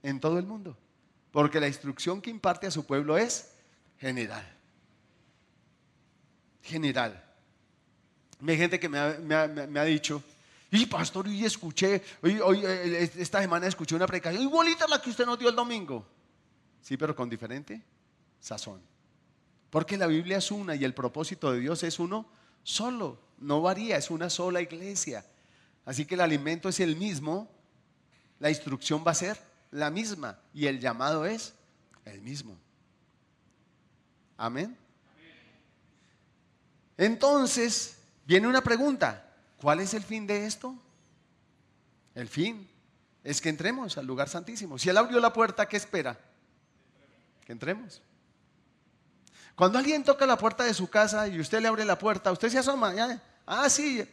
en todo el mundo. Porque la instrucción que imparte a su pueblo es general. General. Hay gente que me ha, dicho, y pastor, hoy escuché, hoy, eh, esta semana escuché una predicación igualita a la que usted nos dio el domingo. Sí, pero con diferente sazón. Porque la Biblia es una y el propósito de Dios es uno solo, no varía, es una sola iglesia. Así que el alimento es el mismo, la instrucción va a ser la misma y el llamado es el mismo. Amén. Entonces, viene una pregunta, ¿cuál es el fin de esto? El fin es que entremos al lugar santísimo. Si Él abrió la puerta, ¿qué espera? Que entremos. Cuando alguien toca la puerta de su casa y usted le abre la puerta, usted se asoma, ah, sí,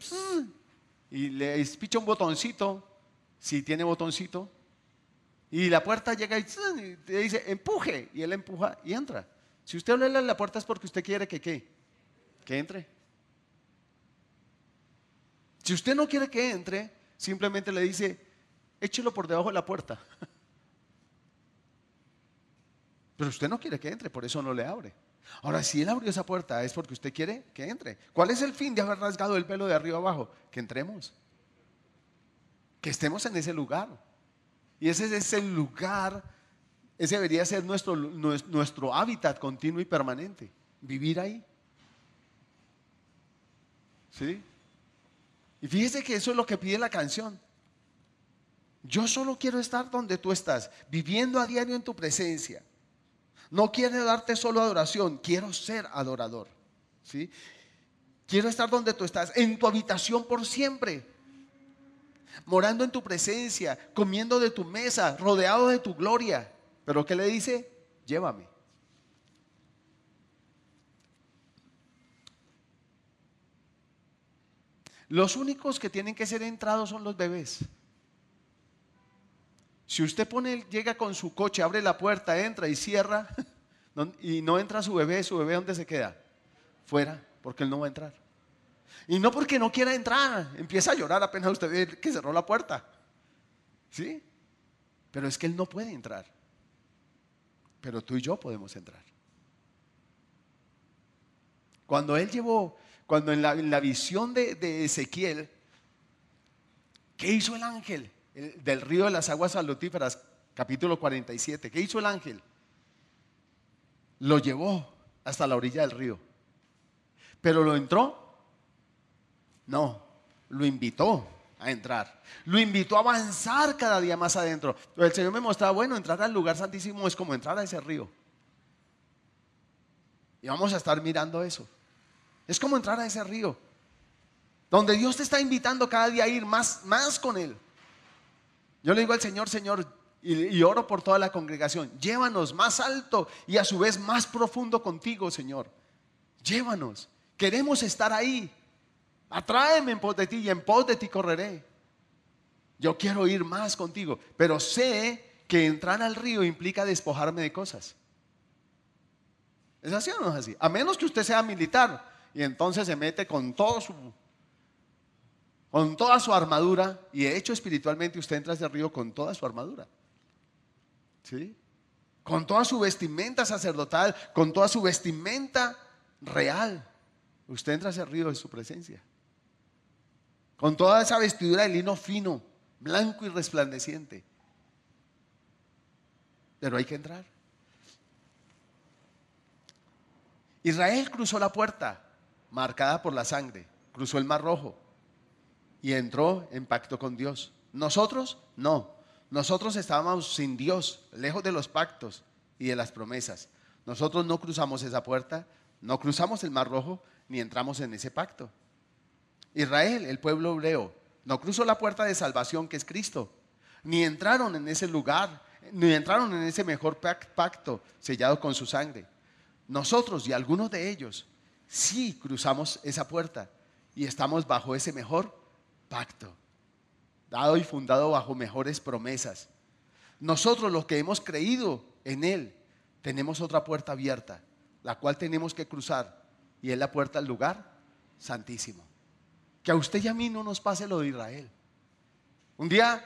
y le picha un botoncito, si tiene botoncito, y la puerta llega y, le dice, empuje, y él empuja y entra. Si usted abre la puerta es porque usted quiere que qué, que entre. Si usted no quiere que entre, simplemente le dice, échelo por debajo de la puerta. (laughs) Pero usted no quiere que entre, por eso no le abre. Ahora, si Él abrió esa puerta es porque usted quiere que entre. ¿Cuál es el fin de haber rasgado el pelo de arriba abajo? Que entremos. Que estemos en ese lugar. Y ese es el lugar, ese debería ser nuestro, nuestro hábitat continuo y permanente. Vivir ahí. ¿Sí? Y fíjese que eso es lo que pide la canción. Yo solo quiero estar donde tú estás, viviendo a diario en tu presencia. No quiero darte solo adoración, quiero ser adorador. ¿sí? Quiero estar donde tú estás, en tu habitación por siempre, morando en tu presencia, comiendo de tu mesa, rodeado de tu gloria. Pero ¿qué le dice? Llévame. Los únicos que tienen que ser entrados son los bebés. Si usted pone, llega con su coche, abre la puerta, entra y cierra, (laughs) y no entra su bebé, su bebé ¿dónde se queda? Fuera, porque él no va a entrar. Y no porque no quiera entrar, empieza a llorar apenas usted ve que cerró la puerta. ¿Sí? Pero es que él no puede entrar. Pero tú y yo podemos entrar. Cuando él llevó, cuando en la, visión de, de Ezequiel, ¿qué hizo el ángel? Del río de las aguas salutíferas, capítulo 47. ¿Qué hizo el ángel? Lo llevó hasta la orilla del río. ¿Pero lo entró? No, lo invitó a entrar. Lo invitó a avanzar cada día más adentro. El Señor me mostraba, bueno, entrar al lugar santísimo es como entrar a ese río. Y vamos a estar mirando eso. Es como entrar a ese río. Donde Dios te está invitando cada día a ir más, más con Él. Yo le digo al Señor, Señor, y, oro por toda la congregación, llévanos más alto y a su vez más profundo contigo, Señor. Llévanos. Queremos estar ahí. Atráeme en pos de ti y en pos de ti correré. Yo quiero ir más contigo, pero sé que entrar al río implica despojarme de cosas. ¿Es así o no es así? A menos que usted sea militar y entonces se mete con todo su con toda su armadura y de hecho espiritualmente usted entra al río con toda su armadura. ¿Sí? Con toda su vestimenta sacerdotal, con toda su vestimenta real. Usted entra ese río de su presencia. Con toda esa vestidura de lino fino, blanco y resplandeciente. Pero hay que entrar. Israel cruzó la puerta marcada por la sangre, cruzó el mar rojo y entró en pacto con Dios. Nosotros no. Nosotros estábamos sin Dios, lejos de los pactos y de las promesas. Nosotros no cruzamos esa puerta, no cruzamos el mar rojo ni entramos en ese pacto. Israel, el pueblo hebreo, no cruzó la puerta de salvación que es Cristo, ni entraron en ese lugar, ni entraron en ese mejor pacto sellado con su sangre. Nosotros y algunos de ellos sí cruzamos esa puerta y estamos bajo ese mejor pacto, dado y fundado bajo mejores promesas. Nosotros los que hemos creído en Él, tenemos otra puerta abierta, la cual tenemos que cruzar, y es la puerta al lugar santísimo. Que a usted y a mí no nos pase lo de Israel. Un día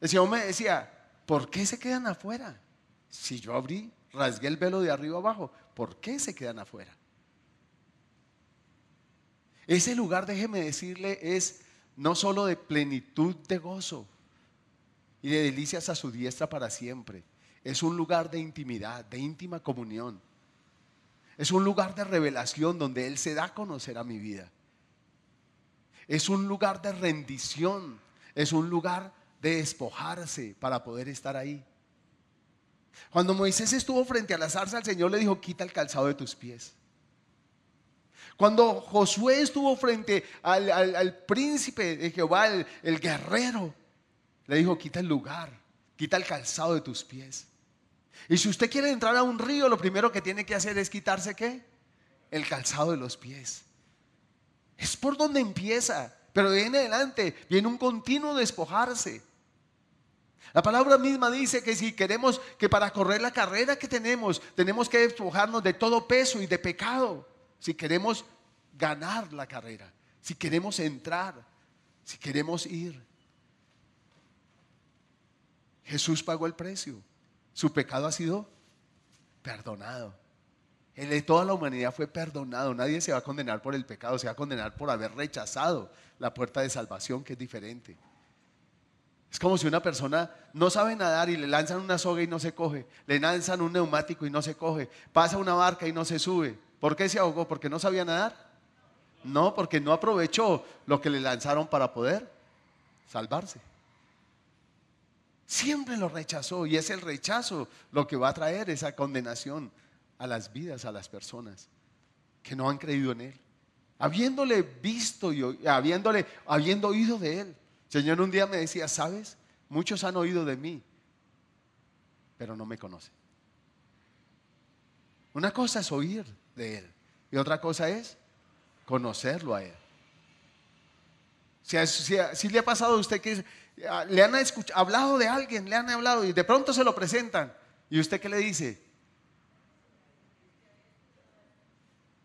el Señor me decía, ¿por qué se quedan afuera? Si yo abrí, rasgué el velo de arriba abajo, ¿por qué se quedan afuera? Ese lugar, déjeme decirle, es no solo de plenitud de gozo y de delicias a su diestra para siempre, es un lugar de intimidad, de íntima comunión. Es un lugar de revelación donde Él se da a conocer a mi vida. Es un lugar de rendición. Es un lugar de despojarse para poder estar ahí. Cuando Moisés estuvo frente a la zarza, el Señor le dijo, quita el calzado de tus pies. Cuando Josué estuvo frente al, príncipe de Jehová, el, guerrero, le dijo, quita el lugar, quita el calzado de tus pies. Y si usted quiere entrar a un río, lo primero que tiene que hacer es quitarse qué? El calzado de los pies. Es por donde empieza, pero de en adelante viene un continuo despojarse. La palabra misma dice que si queremos que para correr la carrera que tenemos, tenemos que despojarnos de todo peso y de pecado. Si queremos ganar la carrera, si queremos entrar, si queremos ir. Jesús pagó el precio. Su pecado ha sido perdonado. El de toda la humanidad fue perdonado. Nadie se va a condenar por el pecado, se va a condenar por haber rechazado la puerta de salvación, que es diferente. Es como si una persona no sabe nadar y le lanzan una soga y no se coge, le lanzan un neumático y no se coge, pasa una barca y no se sube. ¿Por qué se ahogó? ¿Porque no sabía nadar? No, porque no aprovechó lo que le lanzaron para poder salvarse. Siempre lo rechazó y es el rechazo lo que va a traer esa condenación a las vidas, a las personas que no han creído en Él. Habiéndole visto y habiéndole, habiendo oído de Él. Señor un día me decía, ¿sabes? Muchos han oído de mí, pero no me conocen. Una cosa es oír de Él y otra cosa es conocerlo a Él. Si, si le ha pasado a usted que Ah, le han hablado de alguien, le han hablado y de pronto se lo presentan. ¿Y usted qué le dice?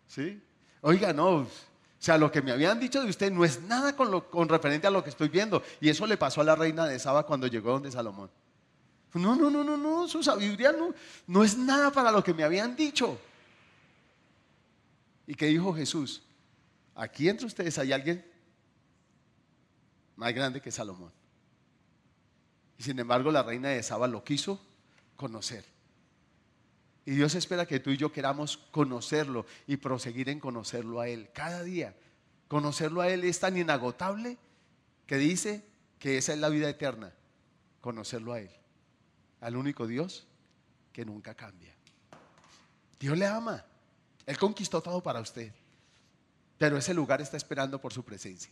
¿Sí? Oiga, no, o sea, lo que me habían dicho de usted no es nada con, lo, con referente a lo que estoy viendo. Y eso le pasó a la reina de Saba cuando llegó donde Salomón. No, no, no, no, no, su sabiduría no, no es nada para lo que me habían dicho. ¿Y qué dijo Jesús? Aquí entre ustedes hay alguien más grande que Salomón. Y sin embargo la reina de Saba lo quiso conocer. Y Dios espera que tú y yo queramos conocerlo y proseguir en conocerlo a Él cada día. Conocerlo a Él es tan inagotable que dice que esa es la vida eterna. Conocerlo a Él. Al único Dios que nunca cambia. Dios le ama. Él conquistó todo para usted. pero ese lugar está esperando por su presencia.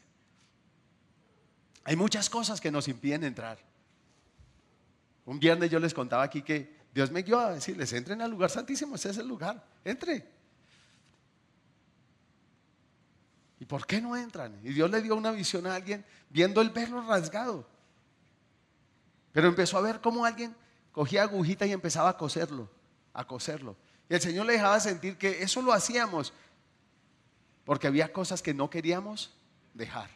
Hay muchas cosas que nos impiden entrar. Un viernes yo les contaba aquí que Dios me guió a decirles, entren al lugar santísimo, ese es el lugar, entre. ¿Y por qué no entran? Y Dios le dio una visión a alguien viendo el verlo rasgado. Pero empezó a ver cómo alguien cogía agujita y empezaba a coserlo, a coserlo. Y el Señor le dejaba sentir que eso lo hacíamos porque había cosas que no queríamos dejar.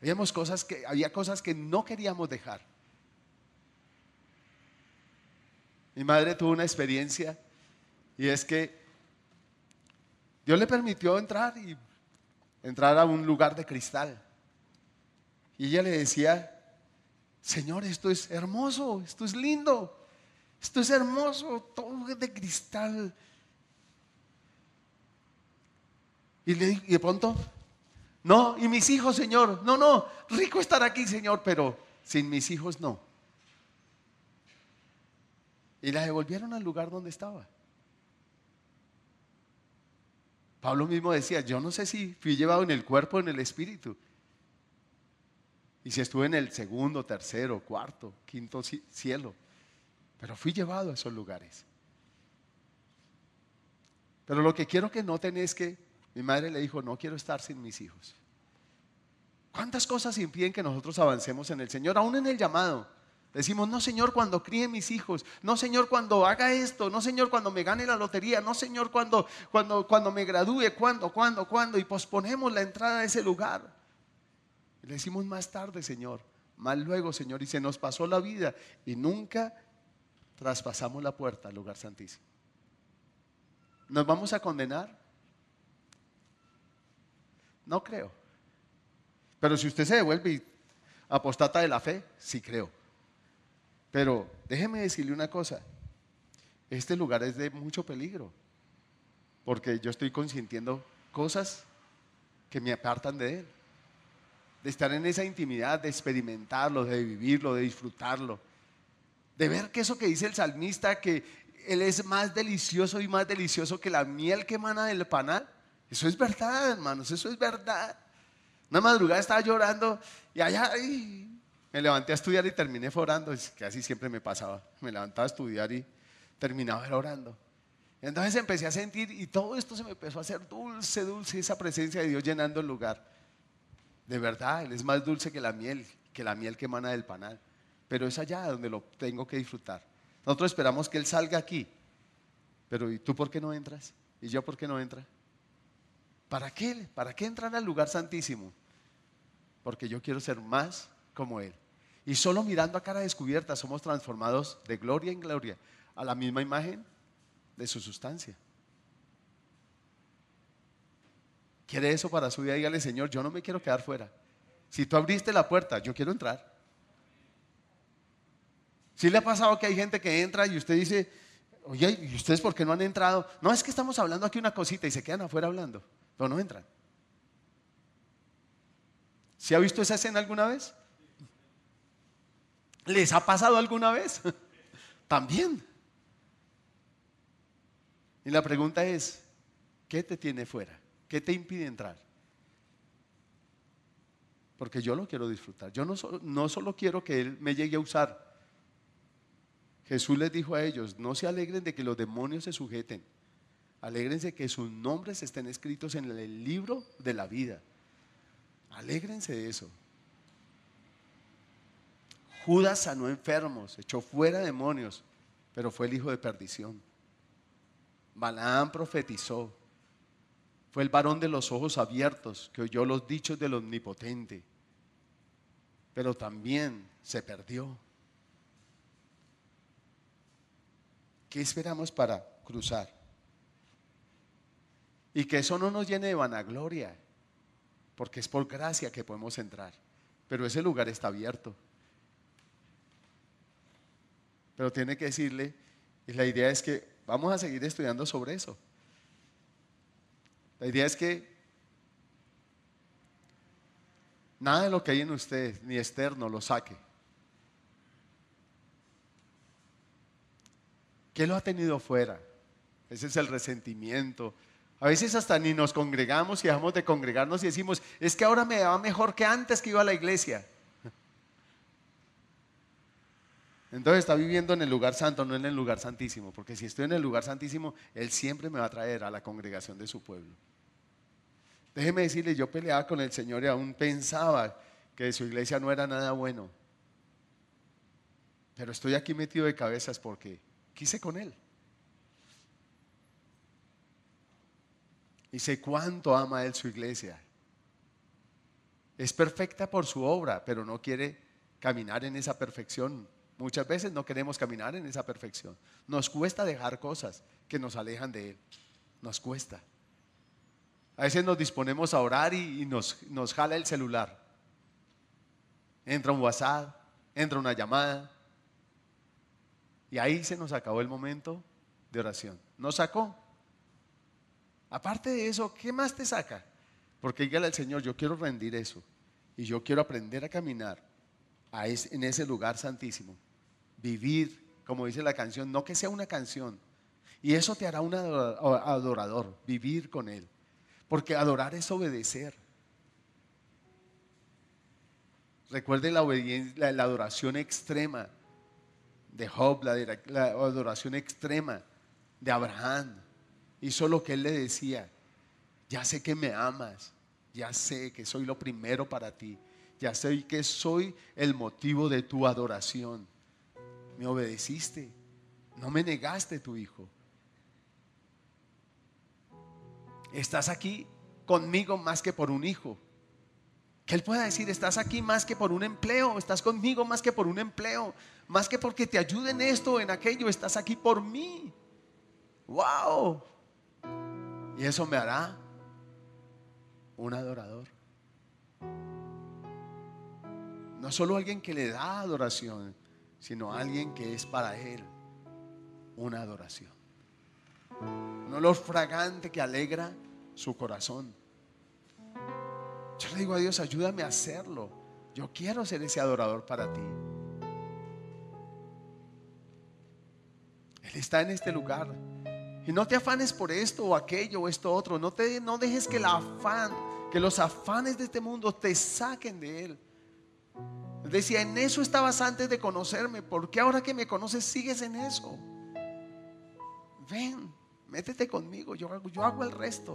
Habíamos cosas que, había cosas que no queríamos dejar. Mi madre tuvo una experiencia y es que Dios le permitió entrar y entrar a un lugar de cristal. Y ella le decía, Señor, esto es hermoso, esto es lindo, esto es hermoso, todo es de cristal. Y, le, y de pronto, no, y mis hijos, Señor, no, no, rico estar aquí, Señor, pero sin mis hijos no. Y la devolvieron al lugar donde estaba. Pablo mismo decía, yo no sé si fui llevado en el cuerpo o en el espíritu. Y si estuve en el segundo, tercero, cuarto, quinto cielo. Pero fui llevado a esos lugares. Pero lo que quiero que noten es que mi madre le dijo, no quiero estar sin mis hijos. ¿Cuántas cosas impiden que nosotros avancemos en el Señor, aún en el llamado? Decimos, no Señor, cuando críe mis hijos, no Señor, cuando haga esto, no Señor, cuando me gane la lotería, no Señor, cuando, cuando, cuando me gradúe, cuando, cuando, cuando, y posponemos la entrada a ese lugar. Le decimos más tarde, Señor, más luego, Señor, y se nos pasó la vida. Y nunca traspasamos la puerta al lugar santísimo. ¿Nos vamos a condenar? No creo. Pero si usted se devuelve apostata de la fe, sí creo. Pero déjeme decirle una cosa, este lugar es de mucho peligro, porque yo estoy consintiendo cosas que me apartan de Él de estar en esa intimidad, de experimentarlo, de vivirlo, de disfrutarlo. De ver que eso que dice el salmista, que Él es más delicioso y más delicioso que la miel que emana del panal. Eso es verdad, hermanos, eso es verdad. Una madrugada estaba llorando y allá me levanté a estudiar y terminé orando. Es que así siempre me pasaba. Me levantaba a estudiar y terminaba orando. Entonces empecé a sentir y todo esto se me empezó a hacer dulce, dulce, esa presencia de Dios llenando el lugar. De verdad, Él es más dulce que la miel, que la miel que emana del panal. Pero es allá donde lo tengo que disfrutar. Nosotros esperamos que Él salga aquí. Pero ¿y tú por qué no entras? ¿Y yo por qué no entra? ¿Para qué? ¿Para qué entrar al lugar santísimo? Porque yo quiero ser más como Él. Y solo mirando a cara descubierta somos transformados de gloria en gloria a la misma imagen de su sustancia. quiere eso para su vida, dígale, Señor, yo no me quiero quedar fuera. Si tú abriste la puerta, yo quiero entrar. Si le ha pasado que hay gente que entra y usted dice, oye, ¿y ustedes por qué no han entrado? No, es que estamos hablando aquí una cosita y se quedan afuera hablando, pero no entran. ¿Se ha visto esa escena alguna vez? ¿Les ha pasado alguna vez? (laughs) También. Y la pregunta es, ¿qué te tiene fuera? ¿Qué te impide entrar? Porque yo lo quiero disfrutar. Yo no, no solo quiero que Él me llegue a usar. Jesús les dijo a ellos, no se alegren de que los demonios se sujeten. Alégrense que sus nombres estén escritos en el libro de la vida. Alégrense de eso. Judas sanó enfermos, echó fuera demonios, pero fue el hijo de perdición. Balaam profetizó, fue el varón de los ojos abiertos que oyó los dichos del omnipotente, pero también se perdió. ¿Qué esperamos para cruzar? Y que eso no nos llene de vanagloria, porque es por gracia que podemos entrar, pero ese lugar está abierto. Pero tiene que decirle, y la idea es que vamos a seguir estudiando sobre eso. La idea es que nada de lo que hay en usted, ni externo, lo saque. ¿Qué lo ha tenido fuera? Ese es el resentimiento, A veces hasta ni nos congregamos y dejamos de congregarnos y decimos, es que ahora me va mejor que antes que iba a la iglesia. (laughs) Entonces está viviendo en el lugar santo, no en el lugar santísimo, porque si estoy en el lugar santísimo, Él siempre me va a traer a la congregación de su pueblo. Déjeme decirle, yo peleaba con el Señor y aún pensaba que su iglesia no era nada bueno. Pero estoy aquí metido de cabezas porque quise con Él. Y sé cuánto ama Él su iglesia. Es perfecta por su obra, pero no quiere caminar en esa perfección. Muchas veces no queremos caminar en esa perfección. Nos cuesta dejar cosas que nos alejan de Él. Nos cuesta. A veces nos disponemos a orar y, nos, nos jala el celular. Entra un WhatsApp, entra una llamada. Y ahí se nos acabó el momento de oración. Nos sacó. Aparte de eso, ¿qué más te saca? Porque dígale al Señor, yo quiero rendir eso. Y yo quiero aprender a caminar en ese lugar santísimo. Vivir, como dice la canción, no que sea una canción. Y eso te hará un adorador, vivir con Él. Porque adorar es obedecer. Recuerde la, obediencia, la, adoración extrema de Job, la adoración extrema de Abraham Hizo lo que él le decía. Ya sé que me amas. Ya sé que soy lo primero para ti. Ya sé que soy el motivo de tu adoración. Me obedeciste. No me negaste tu hijo. Estás aquí conmigo más que por un hijo. Que Él pueda decir, estás aquí más que por un empleo, estás conmigo más que por un empleo, más que porque te ayude en esto o en aquello, estás aquí por mí. ¡Wow! Y eso me hará un adorador. No solo alguien que le da adoración, sino alguien que es para Él una adoración. Un olor fragante que alegra su corazón. Yo le digo a Dios, ayúdame a hacerlo. Yo quiero ser ese adorador para ti. Él está en este lugar. Y no te afanes por esto o aquello o esto otro. No, te, no dejes que el afán, que los afanes de este mundo te saquen de Él. Decía, en eso estabas antes de conocerme. ¿Por qué ahora que me conoces sigues en eso? Ven, métete conmigo. Yo, yo hago el resto.